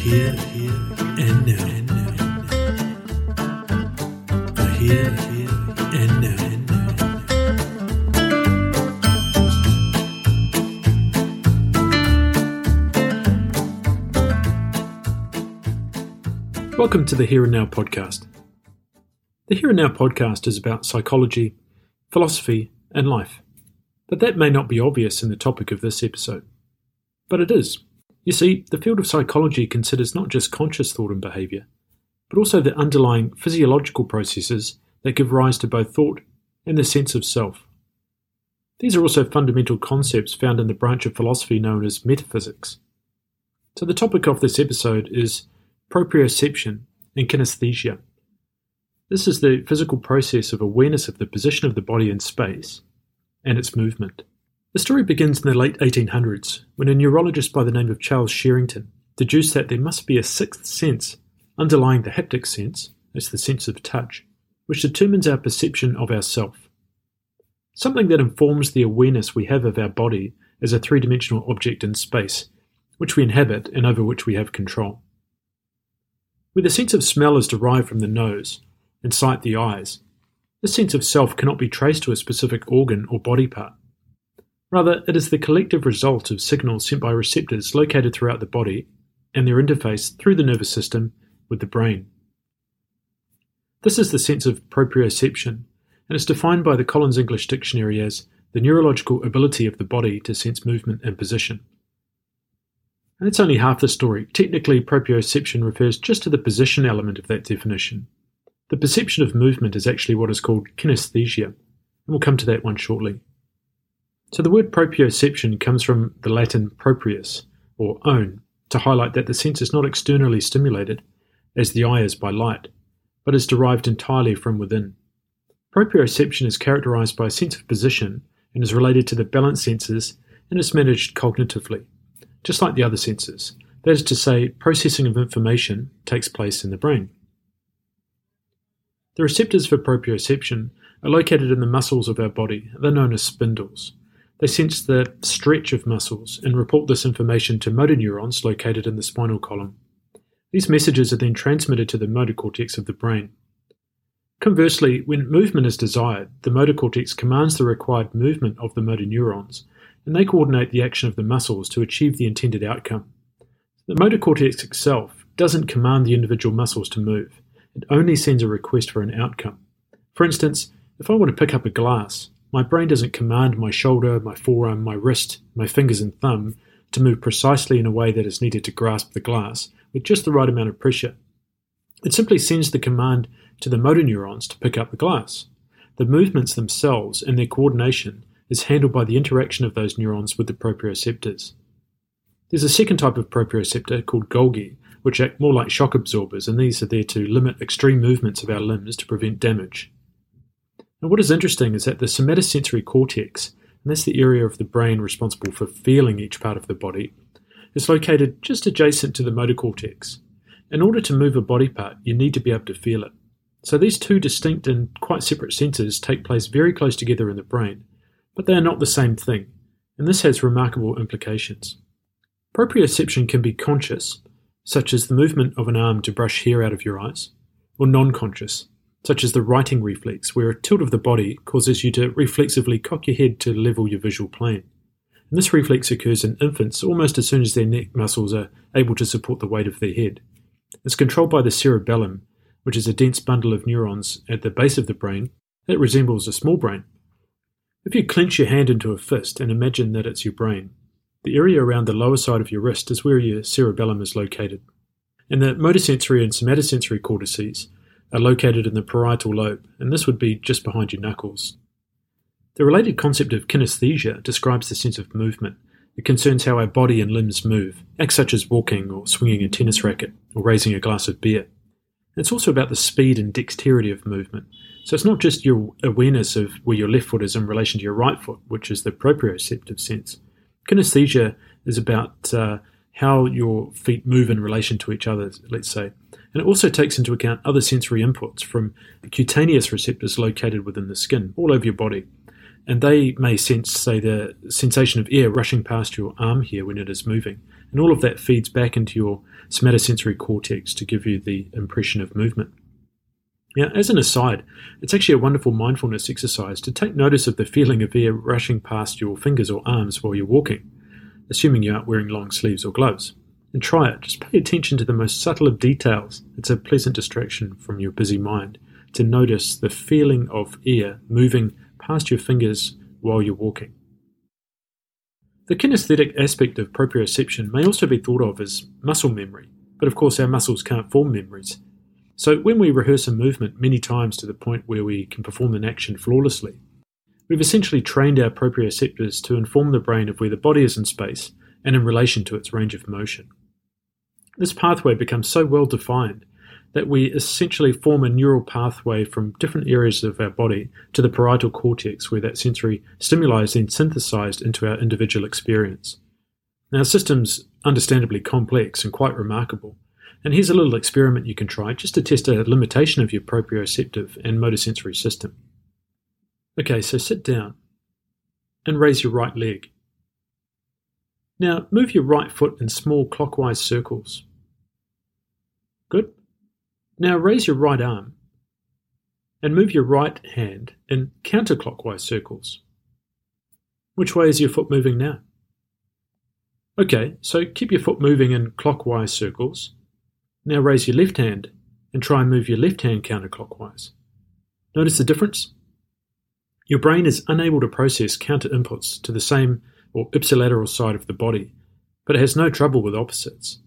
here, and now. The here, and now. Welcome to the Here and Now podcast. The Here and Now podcast is about psychology, philosophy, and life. But that may not be obvious in the topic of this episode. But it is. You see, the field of psychology considers not just conscious thought and behaviour, but also the underlying physiological processes that give rise to both thought and the sense of self. These are also fundamental concepts found in the branch of philosophy known as metaphysics. So, the topic of this episode is proprioception and kinesthesia. This is the physical process of awareness of the position of the body in space and its movement. The story begins in the late 1800s when a neurologist by the name of Charles Sherrington deduced that there must be a sixth sense underlying the haptic sense, that's the sense of touch, which determines our perception of ourself. Something that informs the awareness we have of our body as a three dimensional object in space, which we inhabit and over which we have control. Where the sense of smell is derived from the nose and sight the eyes, this sense of self cannot be traced to a specific organ or body part. Rather, it is the collective result of signals sent by receptors located throughout the body and their interface through the nervous system with the brain. This is the sense of proprioception, and is defined by the Collins English Dictionary as the neurological ability of the body to sense movement and position. And that's only half the story. Technically, proprioception refers just to the position element of that definition. The perception of movement is actually what is called kinesthesia, and we'll come to that one shortly. So the word proprioception comes from the Latin proprius, or own, to highlight that the sense is not externally stimulated, as the eye is by light, but is derived entirely from within. Proprioception is characterized by a sense of position and is related to the balance senses and is managed cognitively, just like the other senses. That is to say, processing of information takes place in the brain. The receptors for proprioception are located in the muscles of our body. They're known as spindles. They sense the stretch of muscles and report this information to motor neurons located in the spinal column. These messages are then transmitted to the motor cortex of the brain. Conversely, when movement is desired, the motor cortex commands the required movement of the motor neurons, and they coordinate the action of the muscles to achieve the intended outcome. The motor cortex itself doesn't command the individual muscles to move, it only sends a request for an outcome. For instance, if I want to pick up a glass, my brain doesn't command my shoulder, my forearm, my wrist, my fingers and thumb to move precisely in a way that is needed to grasp the glass with just the right amount of pressure. It simply sends the command to the motor neurons to pick up the glass. The movements themselves and their coordination is handled by the interaction of those neurons with the proprioceptors. There's a second type of proprioceptor called Golgi, which act more like shock absorbers, and these are there to limit extreme movements of our limbs to prevent damage. And what is interesting is that the somatosensory cortex, and that's the area of the brain responsible for feeling each part of the body, is located just adjacent to the motor cortex. In order to move a body part, you need to be able to feel it. So these two distinct and quite separate senses take place very close together in the brain, but they are not the same thing, and this has remarkable implications. Proprioception can be conscious, such as the movement of an arm to brush hair out of your eyes, or non conscious, such as the righting reflex, where a tilt of the body causes you to reflexively cock your head to level your visual plane. And this reflex occurs in infants almost as soon as their neck muscles are able to support the weight of their head. It's controlled by the cerebellum, which is a dense bundle of neurons at the base of the brain that resembles a small brain. If you clench your hand into a fist and imagine that it's your brain, the area around the lower side of your wrist is where your cerebellum is located. And the motor sensory and somatosensory cortices are located in the parietal lobe, and this would be just behind your knuckles. The related concept of kinesthesia describes the sense of movement. It concerns how our body and limbs move, acts such as walking or swinging a tennis racket or raising a glass of beer. It's also about the speed and dexterity of movement. So it's not just your awareness of where your left foot is in relation to your right foot, which is the proprioceptive sense. Kinesthesia is about uh, how your feet move in relation to each other, let's say. And it also takes into account other sensory inputs from cutaneous receptors located within the skin, all over your body. And they may sense, say, the sensation of air rushing past your arm here when it is moving. and all of that feeds back into your somatosensory cortex to give you the impression of movement. Now, as an aside, it's actually a wonderful mindfulness exercise to take notice of the feeling of air rushing past your fingers or arms while you're walking, assuming you aren't wearing long sleeves or gloves. And try it. Just pay attention to the most subtle of details. It's a pleasant distraction from your busy mind to notice the feeling of air moving past your fingers while you're walking. The kinesthetic aspect of proprioception may also be thought of as muscle memory, but of course our muscles can't form memories. So when we rehearse a movement many times to the point where we can perform an action flawlessly, we've essentially trained our proprioceptors to inform the brain of where the body is in space and in relation to its range of motion. This pathway becomes so well defined that we essentially form a neural pathway from different areas of our body to the parietal cortex, where that sensory stimuli is then synthesized into our individual experience. Now, system's understandably complex and quite remarkable, and here's a little experiment you can try just to test a limitation of your proprioceptive and motor sensory system. Okay, so sit down and raise your right leg. Now, move your right foot in small clockwise circles. Good. Now raise your right arm and move your right hand in counterclockwise circles. Which way is your foot moving now? Okay, so keep your foot moving in clockwise circles. Now raise your left hand and try and move your left hand counterclockwise. Notice the difference? Your brain is unable to process counter inputs to the same or ipsilateral side of the body, but it has no trouble with opposites.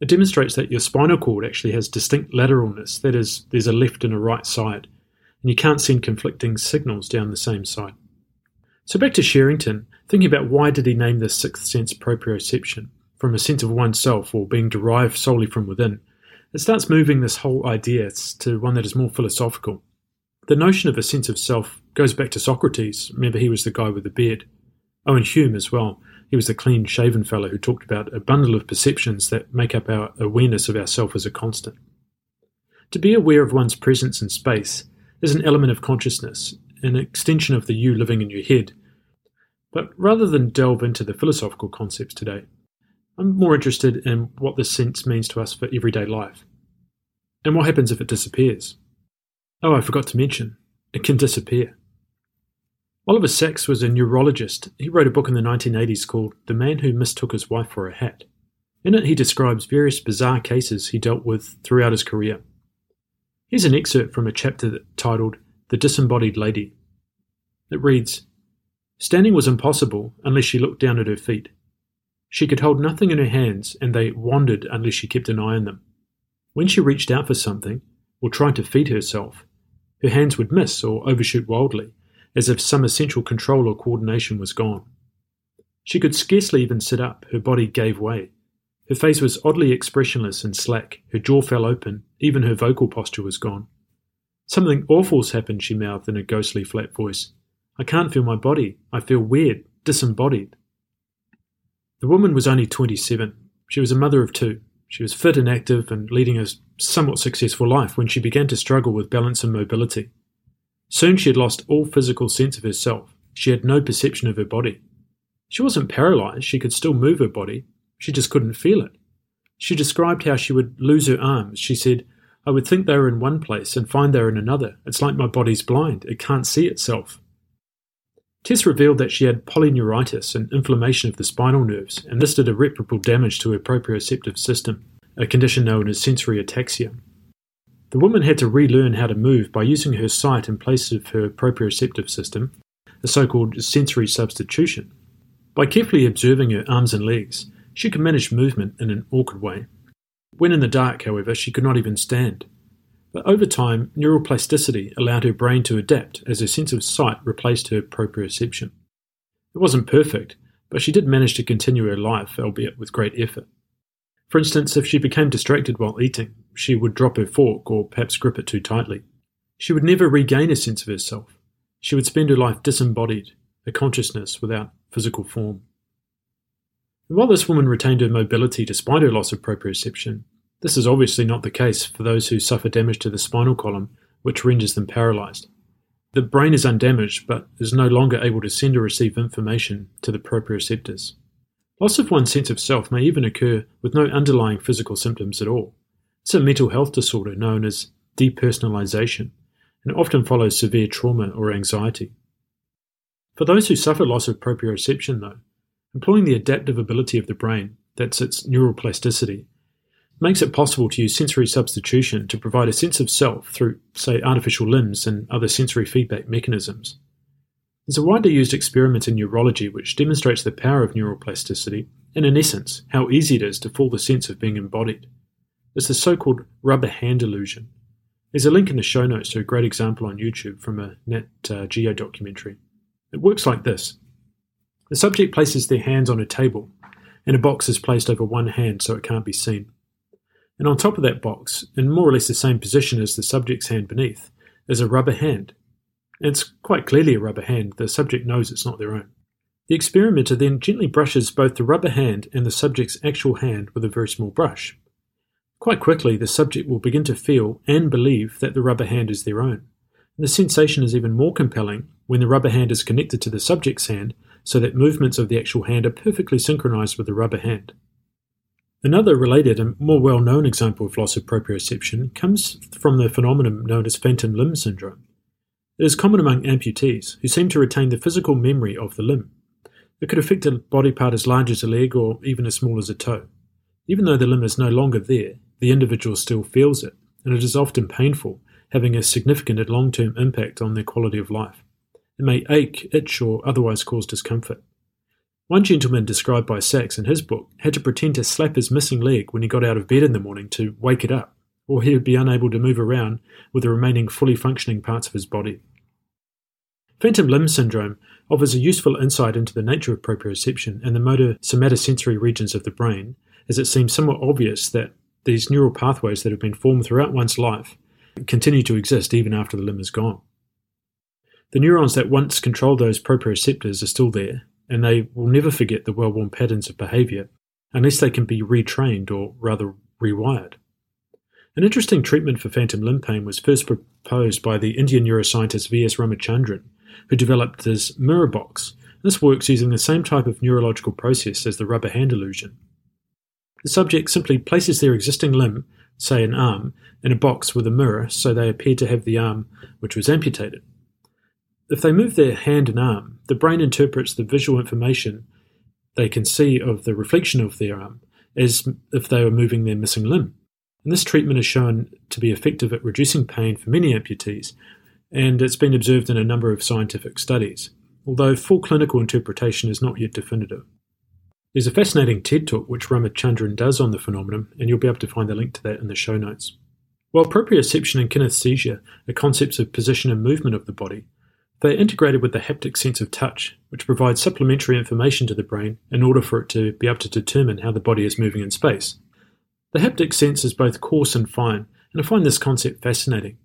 It demonstrates that your spinal cord actually has distinct lateralness, that is, there's a left and a right side, and you can't send conflicting signals down the same side. So back to Sherrington, thinking about why did he name this sixth sense proprioception, from a sense of oneself or being derived solely from within, it starts moving this whole idea to one that is more philosophical. The notion of a sense of self goes back to Socrates. Remember, he was the guy with the beard. Oh, and Hume as well. He was the clean shaven fellow who talked about a bundle of perceptions that make up our awareness of ourself as a constant. To be aware of one's presence in space is an element of consciousness, an extension of the you living in your head. But rather than delve into the philosophical concepts today, I'm more interested in what this sense means to us for everyday life. And what happens if it disappears? Oh, I forgot to mention, it can disappear. Oliver Sacks was a neurologist. He wrote a book in the 1980s called The Man Who Mistook His Wife for a Hat. In it, he describes various bizarre cases he dealt with throughout his career. Here's an excerpt from a chapter titled The Disembodied Lady. It reads Standing was impossible unless she looked down at her feet. She could hold nothing in her hands, and they wandered unless she kept an eye on them. When she reached out for something, or tried to feed herself, her hands would miss or overshoot wildly as if some essential control or coordination was gone. She could scarcely even sit up, her body gave way. Her face was oddly expressionless and slack, her jaw fell open, even her vocal posture was gone. Something awful's happened, she mouthed in a ghostly flat voice. I can't feel my body. I feel weird, disembodied. The woman was only 27. She was a mother of two. She was fit and active and leading a somewhat successful life when she began to struggle with balance and mobility. Soon she had lost all physical sense of herself. She had no perception of her body. She wasn't paralyzed, she could still move her body. She just couldn't feel it. She described how she would lose her arms. She said, I would think they were in one place and find they were in another. It's like my body's blind, it can't see itself. Tests revealed that she had polyneuritis, an inflammation of the spinal nerves, and this did irreparable damage to her proprioceptive system, a condition known as sensory ataxia. The woman had to relearn how to move by using her sight in place of her proprioceptive system, a so called sensory substitution. By carefully observing her arms and legs, she could manage movement in an awkward way. When in the dark, however, she could not even stand. But over time, neural plasticity allowed her brain to adapt as her sense of sight replaced her proprioception. It wasn't perfect, but she did manage to continue her life, albeit with great effort. For instance, if she became distracted while eating, she would drop her fork or perhaps grip it too tightly. She would never regain a sense of herself. She would spend her life disembodied, a consciousness without physical form. And while this woman retained her mobility despite her loss of proprioception, this is obviously not the case for those who suffer damage to the spinal column, which renders them paralyzed. The brain is undamaged but is no longer able to send or receive information to the proprioceptors. Loss of one's sense of self may even occur with no underlying physical symptoms at all. It's a mental health disorder known as depersonalization, and often follows severe trauma or anxiety. For those who suffer loss of proprioception, though, employing the adaptive ability of the brain, that's its neuroplasticity, makes it possible to use sensory substitution to provide a sense of self through, say, artificial limbs and other sensory feedback mechanisms. There's a widely used experiment in neurology which demonstrates the power of neuroplasticity and, in essence, how easy it is to fool the sense of being embodied. It's the so called rubber hand illusion. There's a link in the show notes to a great example on YouTube from a Nat uh, Geo documentary. It works like this The subject places their hands on a table, and a box is placed over one hand so it can't be seen. And on top of that box, in more or less the same position as the subject's hand beneath, is a rubber hand it's quite clearly a rubber hand, the subject knows it's not their own. The experimenter then gently brushes both the rubber hand and the subject's actual hand with a very small brush. Quite quickly, the subject will begin to feel and believe that the rubber hand is their own. And the sensation is even more compelling when the rubber hand is connected to the subject's hand so that movements of the actual hand are perfectly synchronized with the rubber hand. Another related and more well known example of loss of proprioception comes from the phenomenon known as phantom limb syndrome. It is common among amputees, who seem to retain the physical memory of the limb. It could affect a body part as large as a leg or even as small as a toe. Even though the limb is no longer there, the individual still feels it, and it is often painful, having a significant and long term impact on their quality of life. It may ache, itch, or otherwise cause discomfort. One gentleman described by Sacks in his book had to pretend to slap his missing leg when he got out of bed in the morning to wake it up, or he would be unable to move around with the remaining fully functioning parts of his body. Phantom limb syndrome offers a useful insight into the nature of proprioception and the motor somatosensory regions of the brain, as it seems somewhat obvious that these neural pathways that have been formed throughout one's life continue to exist even after the limb is gone. The neurons that once controlled those proprioceptors are still there, and they will never forget the well worn patterns of behavior unless they can be retrained or rather rewired. An interesting treatment for phantom limb pain was first proposed by the Indian neuroscientist V.S. Ramachandran who developed this mirror box. This works using the same type of neurological process as the rubber hand illusion. The subject simply places their existing limb, say an arm, in a box with a mirror so they appear to have the arm which was amputated. If they move their hand and arm, the brain interprets the visual information they can see of the reflection of their arm as if they were moving their missing limb. And this treatment is shown to be effective at reducing pain for many amputees, and it's been observed in a number of scientific studies, although full clinical interpretation is not yet definitive. There's a fascinating TED talk which Ramachandran does on the phenomenon, and you'll be able to find the link to that in the show notes. While proprioception and kinesthesia are concepts of position and movement of the body, they are integrated with the haptic sense of touch, which provides supplementary information to the brain in order for it to be able to determine how the body is moving in space. The haptic sense is both coarse and fine, and I find this concept fascinating.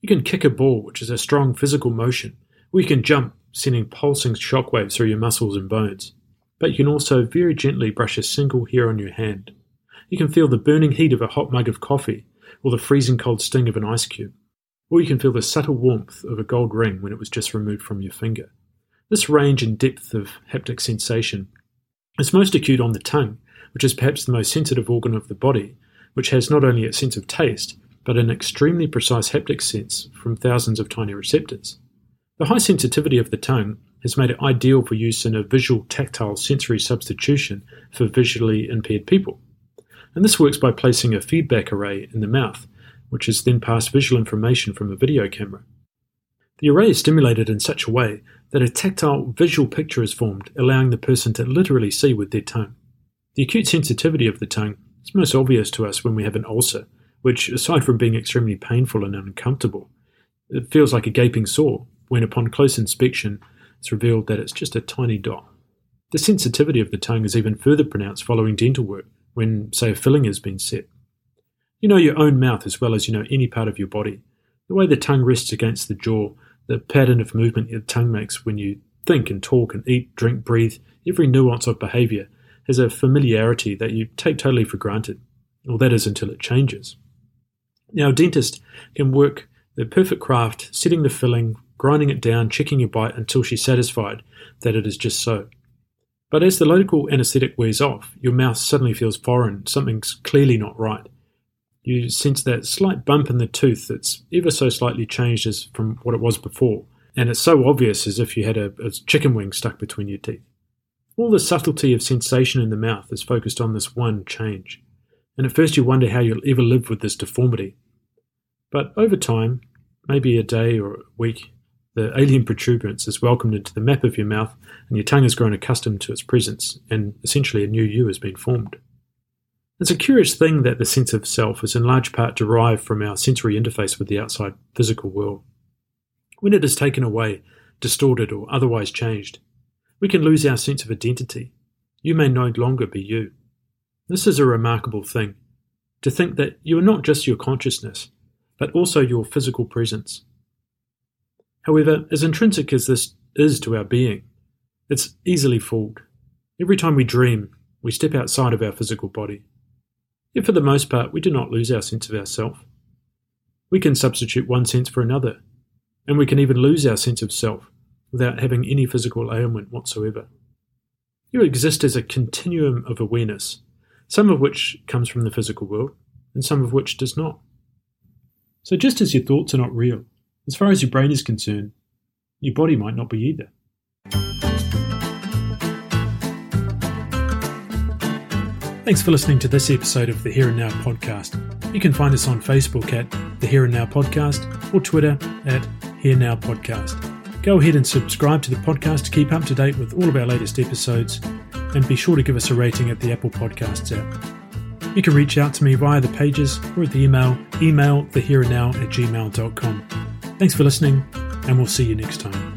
You can kick a ball, which is a strong physical motion, or you can jump, sending pulsing shockwaves through your muscles and bones. But you can also very gently brush a single hair on your hand. You can feel the burning heat of a hot mug of coffee, or the freezing cold sting of an ice cube. Or you can feel the subtle warmth of a gold ring when it was just removed from your finger. This range and depth of haptic sensation is most acute on the tongue, which is perhaps the most sensitive organ of the body, which has not only a sense of taste, but an extremely precise haptic sense from thousands of tiny receptors. The high sensitivity of the tongue has made it ideal for use in a visual tactile sensory substitution for visually impaired people. And this works by placing a feedback array in the mouth, which is then passed visual information from a video camera. The array is stimulated in such a way that a tactile visual picture is formed, allowing the person to literally see with their tongue. The acute sensitivity of the tongue is most obvious to us when we have an ulcer, which, aside from being extremely painful and uncomfortable, it feels like a gaping sore when, upon close inspection, it's revealed that it's just a tiny dot. The sensitivity of the tongue is even further pronounced following dental work when, say, a filling has been set. You know your own mouth as well as you know any part of your body. The way the tongue rests against the jaw, the pattern of movement your tongue makes when you think and talk and eat, drink, breathe, every nuance of behaviour has a familiarity that you take totally for granted. Or that is until it changes. Now, a dentist can work the perfect craft, setting the filling, grinding it down, checking your bite until she's satisfied that it is just so. But as the local anaesthetic wears off, your mouth suddenly feels foreign, something's clearly not right. You sense that slight bump in the tooth that's ever so slightly changed as from what it was before, and it's so obvious as if you had a, a chicken wing stuck between your teeth. All the subtlety of sensation in the mouth is focused on this one change, and at first you wonder how you'll ever live with this deformity. But over time, maybe a day or a week, the alien protuberance is welcomed into the map of your mouth, and your tongue has grown accustomed to its presence, and essentially a new you has been formed. It's a curious thing that the sense of self is in large part derived from our sensory interface with the outside physical world. When it is taken away, distorted, or otherwise changed, we can lose our sense of identity. You may no longer be you. This is a remarkable thing to think that you are not just your consciousness, but also your physical presence. However, as intrinsic as this is to our being, it's easily fooled. Every time we dream, we step outside of our physical body. Yet for the most part, we do not lose our sense of ourself. We can substitute one sense for another, and we can even lose our sense of self without having any physical ailment whatsoever. You exist as a continuum of awareness, some of which comes from the physical world, and some of which does not. So, just as your thoughts are not real, as far as your brain is concerned, your body might not be either. Thanks for listening to this episode of the Here and Now podcast. You can find us on Facebook at the Here and Now podcast or Twitter at Here Now podcast. Go ahead and subscribe to the podcast to keep up to date with all of our latest episodes, and be sure to give us a rating at the Apple Podcasts app. You can reach out to me via the pages or at the email email thehereandnow at gmail.com. Thanks for listening, and we'll see you next time.